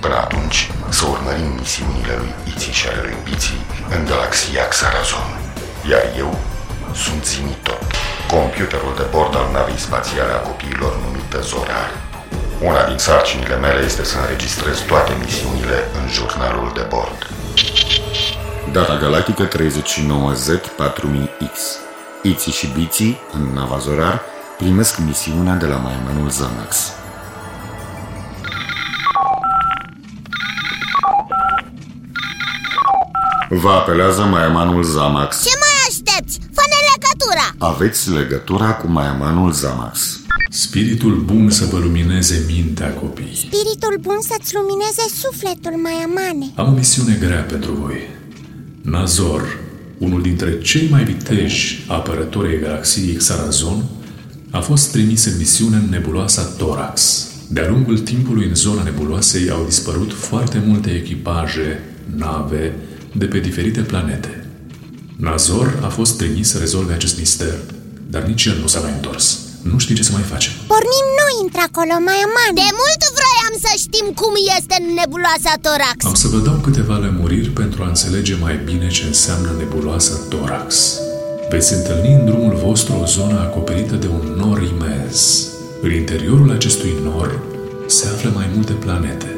Până atunci, să urmărim misiunile lui Iții și ale lui Biții în galaxia Xarazon. Iar eu sunt Zimitot, computerul de bord al navei spațiale a copiilor numită Zorar. Una din sarcinile mele este să înregistrez toate misiunile în jurnalul de bord. Data galactică 39Z4000X Iții și Biții, în nava Zorar, primesc misiunea de la Maimanul Zamax. Vă apelează Maiamanul Zamax. Ce mai aștepți? Fă-ne legătura! Aveți legătura cu Maiamanul Zamax. Spiritul bun să vă lumineze mintea, copii. Spiritul bun să-ți lumineze sufletul, Maiamane Am o misiune grea pentru voi. Nazor, unul dintre cei mai viteji apărători ai galaxiei Xarazon, a fost trimis în misiune în nebuloasa Torax. De-a lungul timpului în zona nebuloasei au dispărut foarte multe echipaje, nave, de pe diferite planete. Nazor a fost trimis să rezolve acest mister, dar nici el nu s-a mai întors. Nu știe ce să mai face. Pornim noi într-acolo, Maiamane De mult vroiam să știm cum este în nebuloasa Torax Am să vă dau câteva lămuriri pentru a înțelege mai bine ce înseamnă nebuloasa Torax. Veți întâlni în drumul vostru o zonă acoperită de un nor imens. În interiorul acestui nor se află mai multe planete,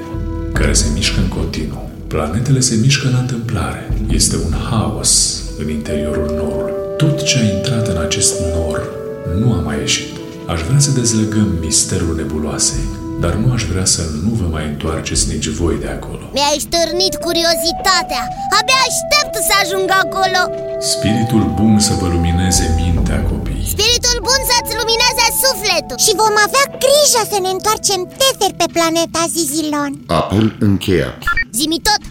care se mișcă în continuu. Planetele se mișcă la întâmplare. Este un haos în interiorul norului. Tot ce a intrat în acest nor nu a mai ieșit. Aș vrea să dezlegăm misterul nebuloasei, dar nu aș vrea să nu vă mai întoarceți nici voi de acolo. Mi-ai stârnit curiozitatea Abia aștept să ajung acolo Spiritul bun să vă lumineze mintea, copii. Spiritul bun să-ți lumineze sufletul Și vom avea grijă să ne întoarcem tefer pe planeta Zizilon Apel încheiat. Zimi tot,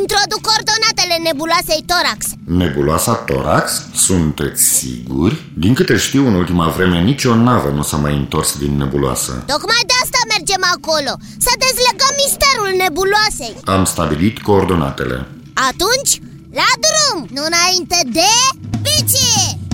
introduc coordonatele nebuloasei Torax Nebuloasa Torax? Sunteți siguri? Din câte știu, în ultima vreme, nicio navă nu s-a mai întors din nebuloasă. Tocmai de asta mergem acolo Să dezlegăm misterul nebuloasei Am stabilit coordonatele. Atunci, la drum, nu înainte de... Bici!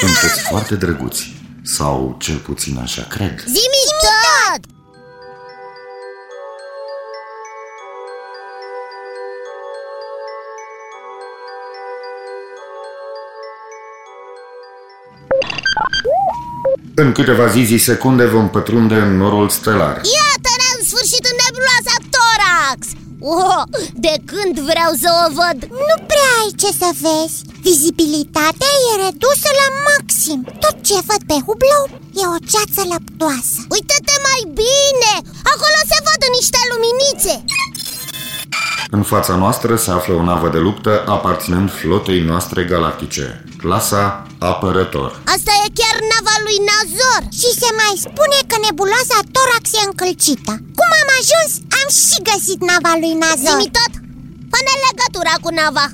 Sunteți foarte drăguți. Sau cel puțin așa cred. Zimi tot! În câteva zi secunde vom pătrunde în norul stelar. Iată-ne în sfârșit în nebuloasa Torax! Oh, de când vreau să o văd? Nu prea ai ce să vezi Vizibilitatea e redusă la maxim. Tot ce văd pe hublou e o ceață lăptoasă. Uită-te mai bine! Acolo se văd niște luminițe. În fața noastră se află o navă de luptă aparținând flotei noastre galactice. clasa apărător. Asta e chiar nava lui Nazor. Și se mai spune că nebuloasa Torax e încălcită. Cum am ajuns, am și găsit nava lui Nazor. Zimi tot, fă legătura cu nava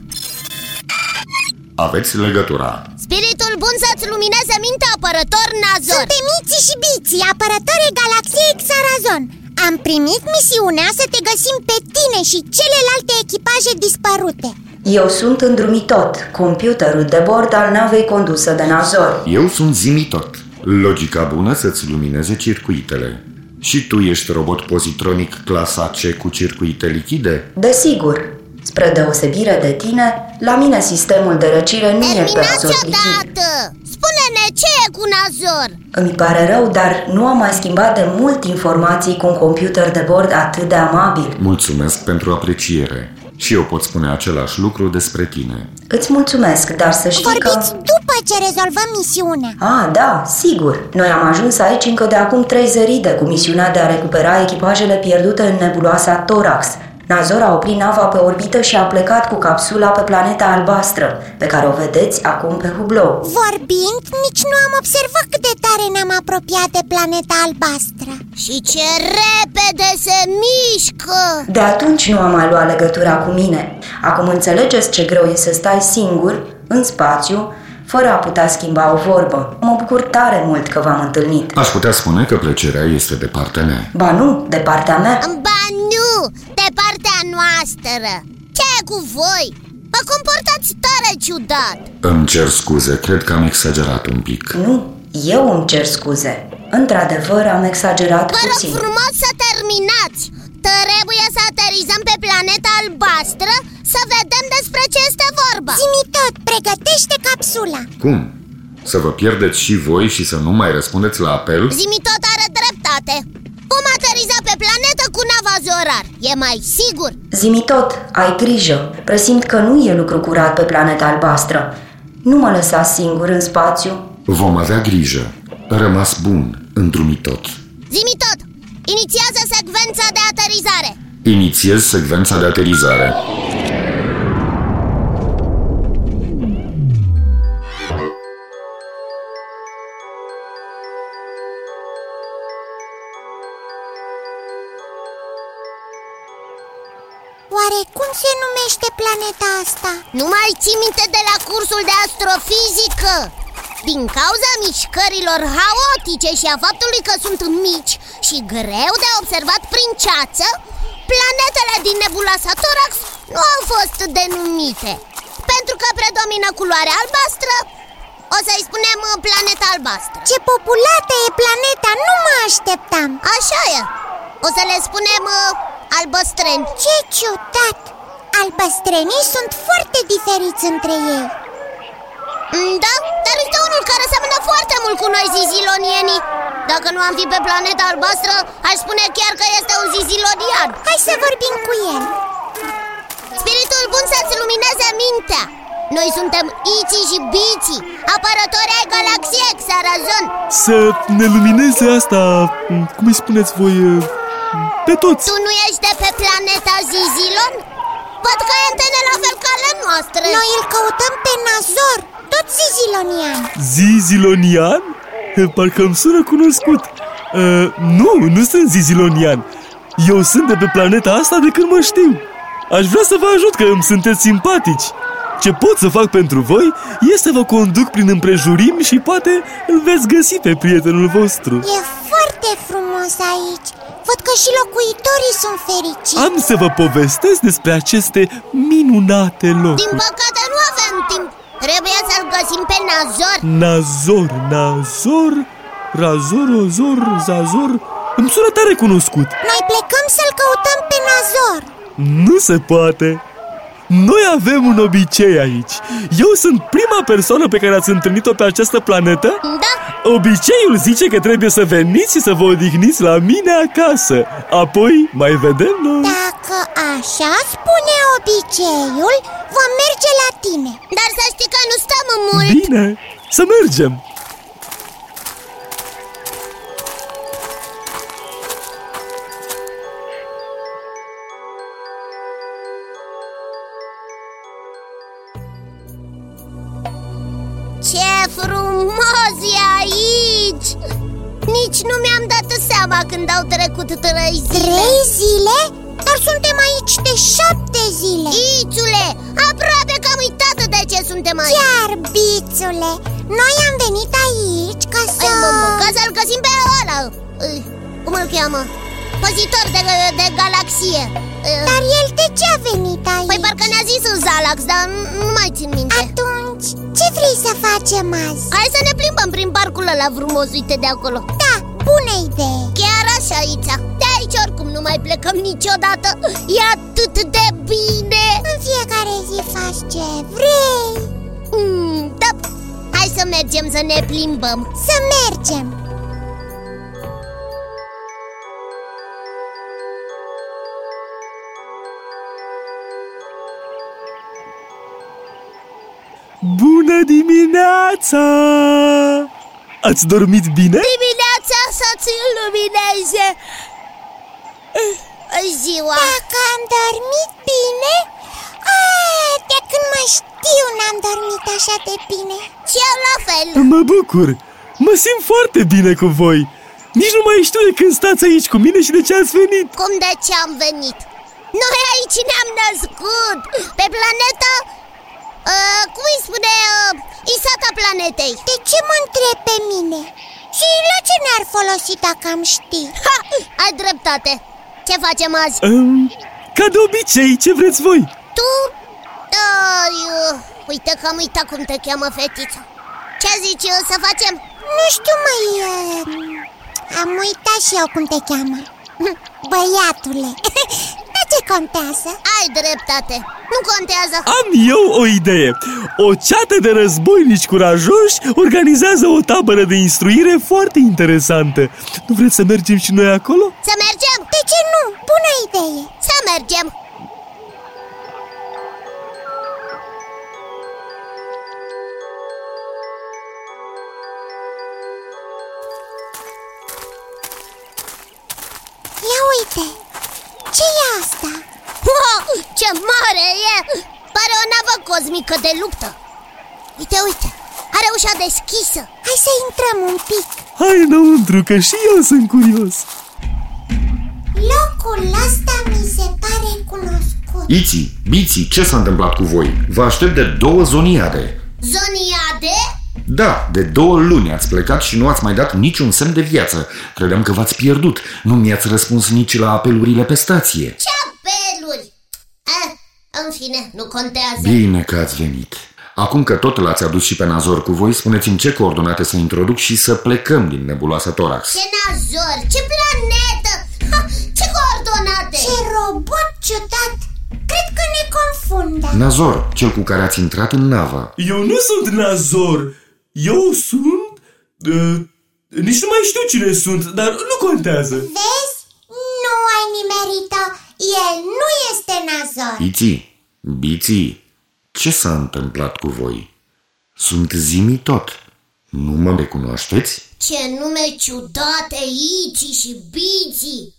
Aveți legătura Spiritul bun să-ți lumineze mintea apărător Nazor Suntem Miții și Biții, apărătorii galaxiei Xarazon Am primit misiunea să te găsim pe tine și celelalte echipaje dispărute eu sunt îndrumitot, computerul de bord al navei condusă de Nazor. Eu sunt zimitot, logica bună să-ți lumineze circuitele. Și tu ești robot pozitronic clasa C cu circuite lichide? Desigur. Spre deosebire de tine, la mine sistemul de răcire nu Terminați e pe azot lichid. Spune-ne ce e cu Nazor! Îmi pare rău, dar nu am mai schimbat de mult informații cu un computer de bord atât de amabil. Mulțumesc pentru apreciere. Și eu pot spune același lucru despre tine. Îți mulțumesc, dar să știi Vorbiți că... după ce rezolvăm misiunea Ah, da, sigur Noi am ajuns aici încă de acum trei zăride Cu misiunea de a recupera echipajele pierdute în nebuloasa Torax Nazor a oprit nava pe orbită și a plecat cu capsula pe planeta albastră, pe care o vedeți acum pe hublou. Vorbind, nici nu am observat cât de tare ne-am apropiat de planeta albastră Și ce repede se mișcă! De atunci nu am mai luat legătura cu mine. Acum înțelegeți ce greu e să stai singur, în spațiu, fără a putea schimba o vorbă. Mă bucur tare mult că v-am întâlnit. Aș putea spune că plăcerea este de partea mea. Ba nu, de partea mea. Ba nu, de partea noastră Ce e cu voi? Vă comportați tare ciudat Îmi cer scuze, cred că am exagerat un pic. Nu, eu îmi cer scuze. Într-adevăr, am exagerat Vă rog puțin. frumos să terminați Trebuie să aterizăm pe planeta albastră Să vedem despre ce este vorba Zimi tot, pregătește capsula Cum? Să vă pierdeți și voi și să nu mai răspundeți la apel? Zimi tot are dreptate Vom ateriza pe planetă cu nava Zorar E mai sigur Zimi tot, ai grijă. Presimt că nu e lucru curat pe planeta albastră. Nu mă lăsa singur în spațiu. Vom avea grijă. Rămas bun, îndrumitot. Zimi tot, inițiază secvența de aterizare Inițiez secvența de aterizare. Cum se numește planeta asta? Nu mai ții minte de la cursul de astrofizică? Din cauza mișcărilor haotice și a faptului că sunt mici și greu de observat prin ceață Planetele din nebuloasa Torax nu au fost denumite Pentru că predomină culoarea albastră O să-i spunem uh, planeta albastră Ce populată e planeta, nu mă așteptam Așa e O să le spunem uh, albăstreni Ce ciudat! Albăstrenii sunt foarte diferiți între ei. Mm, Da, dar uite unul care seamănă foarte mult cu noi zizilonienii. Dacă nu am fi pe planeta albastră, aș spune chiar că este un zizilonian. Hai să vorbim cu el. Spiritul bun să-ți lumineze mintea. Noi suntem Iții și Biții, apărători ai galaxiei Xarazon Să ne lumineze asta, cum îi spuneți voi, pe toți. Tu nu ești de pe planeta Zizilon? Văd că ai antene la fel ca ale noastre. Noi îl căutăm pe Nazor, tot zizilonian. Zizilonian? Parcă îmi sună cunoscut. Uh, Nu, nu sunt zizilonian. Eu sunt de pe planeta asta de când mă știu. Aș vrea să vă ajut că îmi sunteți simpatici. Ce pot să fac pentru voi este să vă conduc prin împrejurim și poate îl veți găsi pe prietenul vostru. E foarte frumos aici Văd că și locuitorii sunt fericiți. Am să vă povestesc despre aceste minunate Din locuri păcate nu avem timp. Trebuie să-l găsim pe Nazor. Nazor, Nazor, Razor, Ozor, Zazor. Îmi sună tare cunoscut. Noi plecăm să-l căutăm pe Nazor. Nu se poate. Noi avem un obicei aici. Eu sunt prima persoană pe care ați întâlnit-o pe această planetă? Da, Obiceiul zice că trebuie să veniți și să vă odihniți la mine acasă. Apoi mai vedem noi. Dacă așa spune obiceiul Vom merge la tine. Dar să știi că nu stăm mult. Bine, să mergem seama când au trecut trei zile. Trei zile? Dar suntem aici de șapte zile. Ițule, aproape că am uitat de ce suntem aici. Chiar, bițule Noi am venit aici ca să... Ai, mă, mă, ca să-l găsim pe ăla. Cum îl cheamă? Păzitor de, de galaxie. Dar el de ce a venit aici? Păi parcă ne-a zis în Zalax, dar nu mai țin minte. Atunci, ce vrei să facem azi? Hai să ne plimbăm prin parcul ăla frumos, uite de acolo. Da, bună idee. Chiar așa aici De aici oricum nu mai plecăm niciodată. E atât de bine. În fiecare zi faci ce vrei. Mm, Da, hai să mergem să ne plimbăm. Să mergem Bună dimineața! Ați dormit bine? Dimineața să-ți lumineze Ziua Dacă am dormit bine? A, de când mă știu n-am dormit așa de bine Și eu la fel Mă bucur! Mă simt foarte bine cu voi Nici nu mai știu de când stați aici cu mine și de ce ați venit Cum de ce am venit? Noi aici ne-am născut Pe planeta Uh, cum îi spune uh, Isata planetei De ce mă întreb pe mine? Și la ce ne-ar folosi dacă am ști? Ha, ai dreptate Ce facem azi? Um, ca de obicei, ce vreți voi? Tu? Uh, uh, uite că am uitat cum te cheamă fetița Ce zici uh, să facem? Nu știu mai... Uh, am uitat și eu cum te cheamă Băiatule ce contează? Ai dreptate, nu contează Am eu o idee O ceată de războinici curajoși organizează o tabără de instruire foarte interesantă Nu vreți să mergem și noi acolo? Să mergem? De ce nu? Bună idee Să mergem asta? Wow, ce mare e! Pare o navă cosmică de luptă Uite, uite, are ușa deschisă Hai să intrăm un pic Hai înăuntru, că și eu sunt curios Locul ăsta mi se pare cunoscut Iți, Biți, ce s-a întâmplat cu voi? Vă aștept de două zoniade Zoniade? Da, de două luni ați plecat și nu ați mai dat niciun semn de viață. Credeam că v-ați pierdut. Nu mi-ați răspuns nici la apelurile pe stație. Ce apeluri? Eh, în fine, nu contează. Bine că ați venit. Acum că tot l-ați adus și pe Nazor cu voi, spuneți-mi ce coordonate să introduc și să plecăm din nebuloasa Torax. Ce Nazor? Ce planetă? Ha, ce coordonate? Ce robot ciudat! Cred că ne confundă. Nazor, cel cu care ați intrat în navă. Eu nu sunt Nazor. Eu sunt... Uh, nici nu mai știu cine sunt, dar nu contează Vezi? Nu ai nimerit-o El nu este Nazor Iți, Biți, ce s-a întâmplat cu voi? Sunt zimi tot Nu mă recunoașteți? Ce nume ciudate, Iți și Biți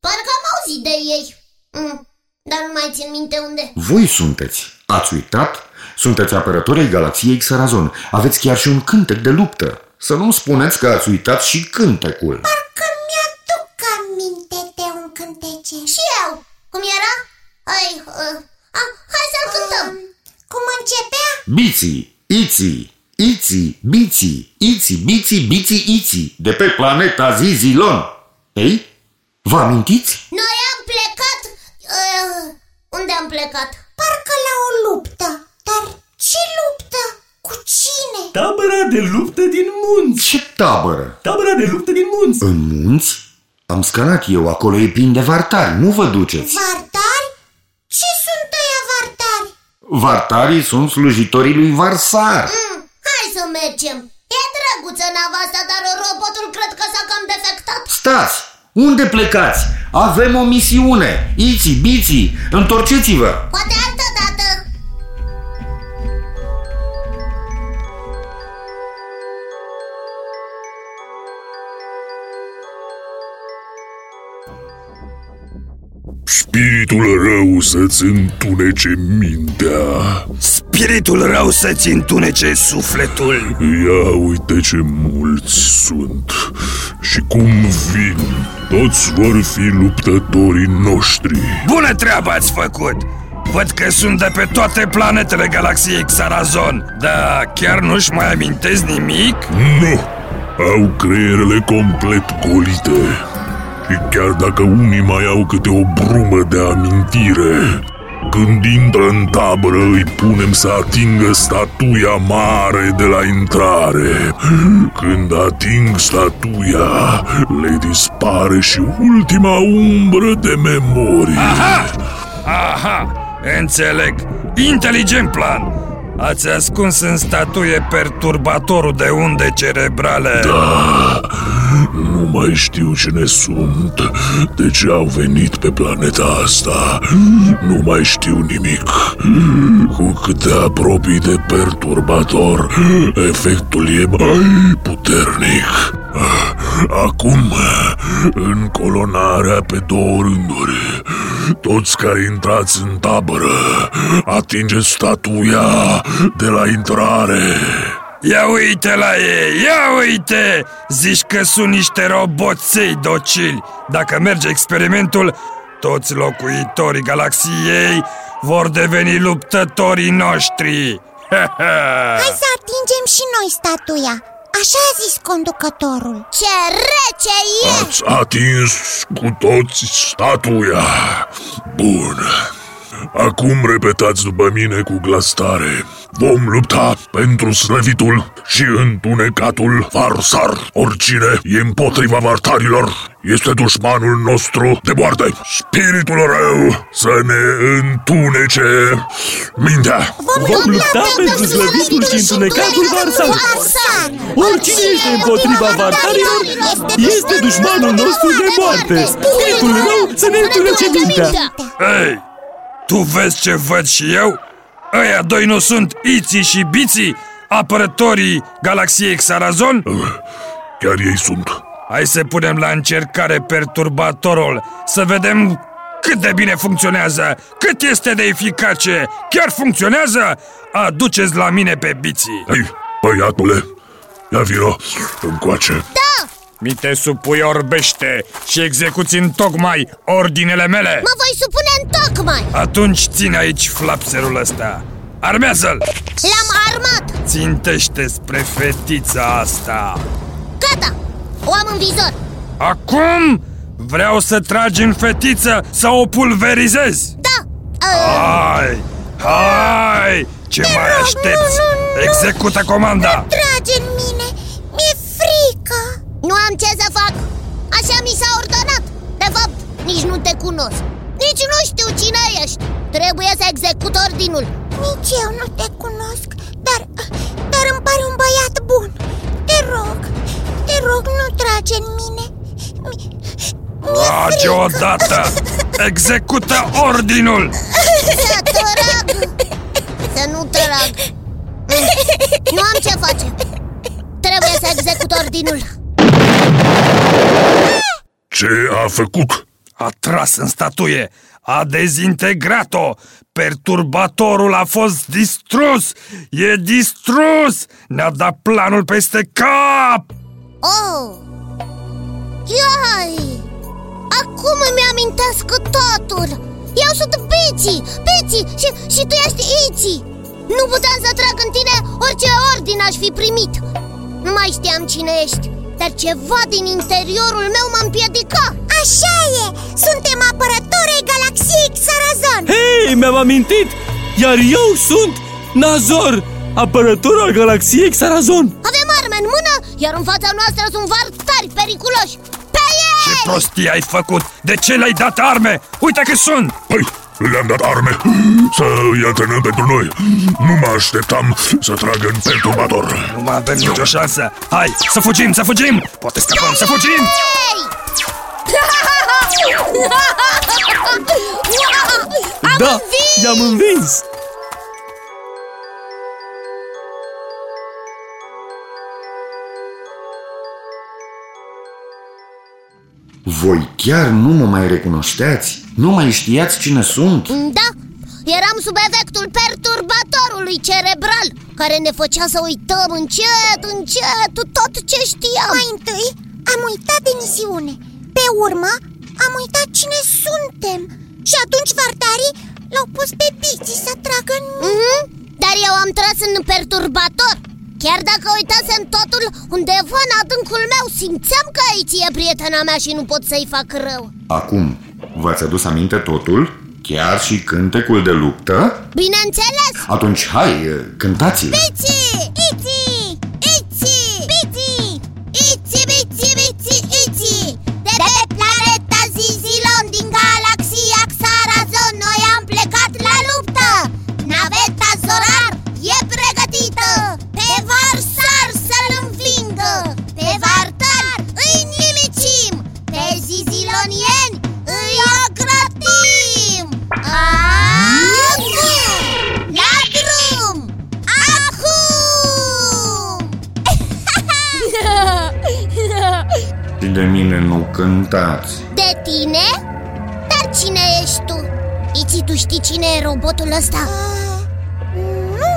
Parcă am auzit de ei mm, Dar nu mai țin minte unde Voi sunteți, ați uitat? Sunteți apărători ai galaxiei Xarazon. Aveți chiar și un cântec de luptă. Să nu spuneți că ați uitat și cântecul. Parcă mi-aduc aminte de un cântece. Și eu. Cum era? Hai, uh, ah, hai să-l cântăm. Um, cum începea? Biții, iții, Iți, biți, iți, biți, biți, iți, de pe planeta Zizilon. Ei, vă amintiți? Noi am plecat... Uh, unde am plecat? Parcă la o luptă. Dar ce luptă? Cu cine? Tabăra de luptă din munți Ce tabără? Tabăra de luptă din munți În munți? Am scanat eu, acolo e plin de vartari, nu vă duceți Vartari? Vartarii sunt slujitorii lui Varsar mm, Hai să mergem E drăguță nava asta, dar robotul cred că s-a cam defectat Stați! Unde plecați? Avem o misiune! Iți, biți, întorceți-vă! Poate altă dată! Spiritul rău să-ți întunece mintea spiritul rău să-ți întunece sufletul Ia uite ce mulți sunt Și cum vin Toți vor fi luptătorii noștri Bună treabă ați făcut! Văd că sunt de pe toate planetele galaxiei Xarazon Dar chiar nu-și mai amintesc nimic? Nu! Au creierele complet golite Și chiar dacă unii mai au câte o brumă de amintire când intră în tabără îi punem să atingă statuia mare de la intrare Când ating statuia le dispare și ultima umbră de memorie Aha! Aha! Înțeleg! Inteligent plan! Ați ascuns în statuie perturbatorul de unde cerebrale Da, nu mai știu cine sunt, de ce au venit pe planeta asta. Nu mai știu nimic. Cu cât te apropii de perturbator, efectul e mai puternic. Acum, în colonarea pe două rânduri, toți care intrați în tabără, atingeți statuia de la intrare. Ia uite la ei, ia uite! Zici că sunt niște roboței docili Dacă merge experimentul, toți locuitorii galaxiei vor deveni luptătorii noștri Hai să atingem și noi statuia Așa a zis conducătorul Ce rece e! Ați atins cu toți statuia. Bun. Acum repetați după mine cu glas tare. Vom lupta pentru slăvitul și întunecatul Varsar. Oricine e împotriva vartarilor este dușmanul nostru de moarte. Spiritul rău să ne întunece mintea. Vom lupta pentru slăvitul și întunecatul Varsar Oricine este împotriva vartarilor este dușmanul nostru de moarte Spiritul rău să ne întunece mintea Ei, tu vezi ce văd și eu? Ăia doi nu sunt Iții și Biții, apărătorii galaxiei Xarazon? Chiar ei sunt. Hai să punem la încercare perturbatorul Să vedem cât de bine funcționează Cât este de eficace Chiar funcționează? Aduceți la mine pe biții Hei, băiatule, ia vino încoace. Da! Mi te supui orbește și execuți în tocmai ordinele mele Mă voi supune în tocmai Atunci ține aici flapserul ăsta Armează-l! L-am armat Țintește spre fetița asta Gata, o am în vizor Acum vreau să tragi în fetiță să o pulverizezi Da, uh, Hai! Hai! Ce mai rog, aștepți? nu, nu, nu. Execută comanda! trage în mine Mi-e frică Nu am ce să fac. Așa mi s-a ordonat. De fapt, nici nu te cunosc. Nici nu știu cine ești. Trebuie să execut ordinul. Nici eu nu te cunosc Dar, dar îmi pare un băiat bun. Te rog, te rog, nu trage în mine. Mi- Mi-e Trage frică. odată! Execută ordinul! Să trag Să nu trag Nu am ce face. Trebuie să execut ordinul Ce a făcut? A tras în statuie, a dezintegrat-o Perturbatorul a fost distrus E distrus Ne-a dat planul peste cap Oh! Iai! Acum îmi amintesc totul Eu sunt Bici, Bici și, și tu ești Ici Nu puteam să trag în tine orice ordine aș fi primit Nu mai știam cine ești Dar ceva din interiorul meu m-a împiedicat Așa e! Suntem apărătorii galaxiei Xarazon Hei, mi-am amintit! Iar eu sunt Nazor, apărător al galaxiei Xarazon Avem arme în mână, iar în fața noastră sunt vartari periculoși Pe Ce ei! prostie ai făcut? De ce le-ai dat arme? Uite că sunt! Păi, le-am dat arme să îi antrenăm pentru noi. Nu mă așteptam să tragă în perturbator. Nu mai avem nicio șansă Hai, să fugim, să fugim! Poate scapăm, să fugim! Ei! Am Da, învins! i-am învins! Voi chiar nu mă mai recunoșteați? Nu mai știați cine sunt? Da, Eram sub efectul perturbatorului cerebral Care ne făcea să uităm încet, încet tot ce știam. Mai întâi am uitat de misiune. Pe urmă am uitat cine suntem. Și atunci vartarii l-au pus pe Bici să tragă în mm-hmm. Dar eu am tras în perturbator. Chiar dacă uitasem totul, undeva în adâncul meu simțeam că aici e prietena mea și nu pot să-i fac rău. Acum, v-ați adus aminte totul? Chiar și cântecul de luptă? Bineînțeles! Atunci, hai, cântați-l! Bici! Robotul ăsta? uh, Nu,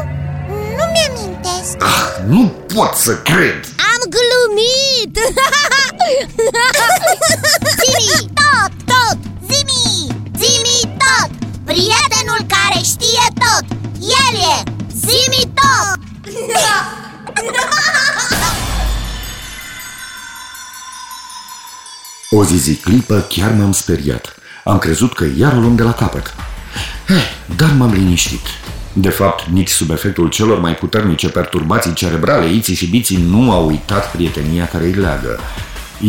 nu mi-amintesc Ah, nu pot să cred! Am glumit! Zimi, tot, tot! Zimi! Zimi tot! Prietenul care știe tot! El e! Zimi tot! O zi zi clipă chiar m-am speriat Am crezut că iar o luăm de la capăt eh, Dar m-am liniștit de fapt, nici sub efectul celor mai puternice perturbații cerebrale, Iții și Biții nu au uitat prietenia care îi leagă.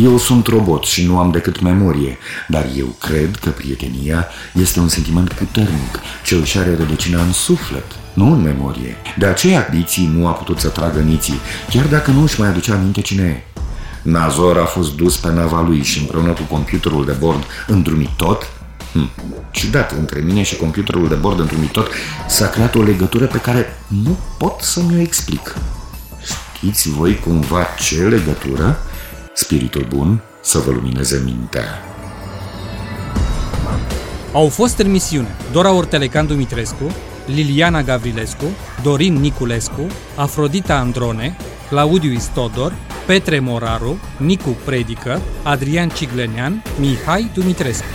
Eu sunt robot și nu am decât memorie, dar eu cred că prietenia este un sentiment puternic, ce își are rădăcina în suflet, nu în memorie. De aceea Biții nu a putut să tragă niții, chiar dacă nu își mai aducea aminte cine e. Nazor a fost dus pe nava lui și împreună cu computerul de bord îndrumit tot Hm. Ciudat, între mine și computerul de bord într-un tot s-a creat o legătură pe care nu pot să mi-o explic. Știți voi cumva ce legătură? Spiritul bun să vă lumineze mintea. Au fost în misiune Dora Ortelecan Dumitrescu, Liliana Gavrilescu, Dorin Niculescu, Afrodita Androne, Claudiu Istodor, Petre Moraru, Nicu Predică, Adrian Ciglenean, Mihai Dumitrescu.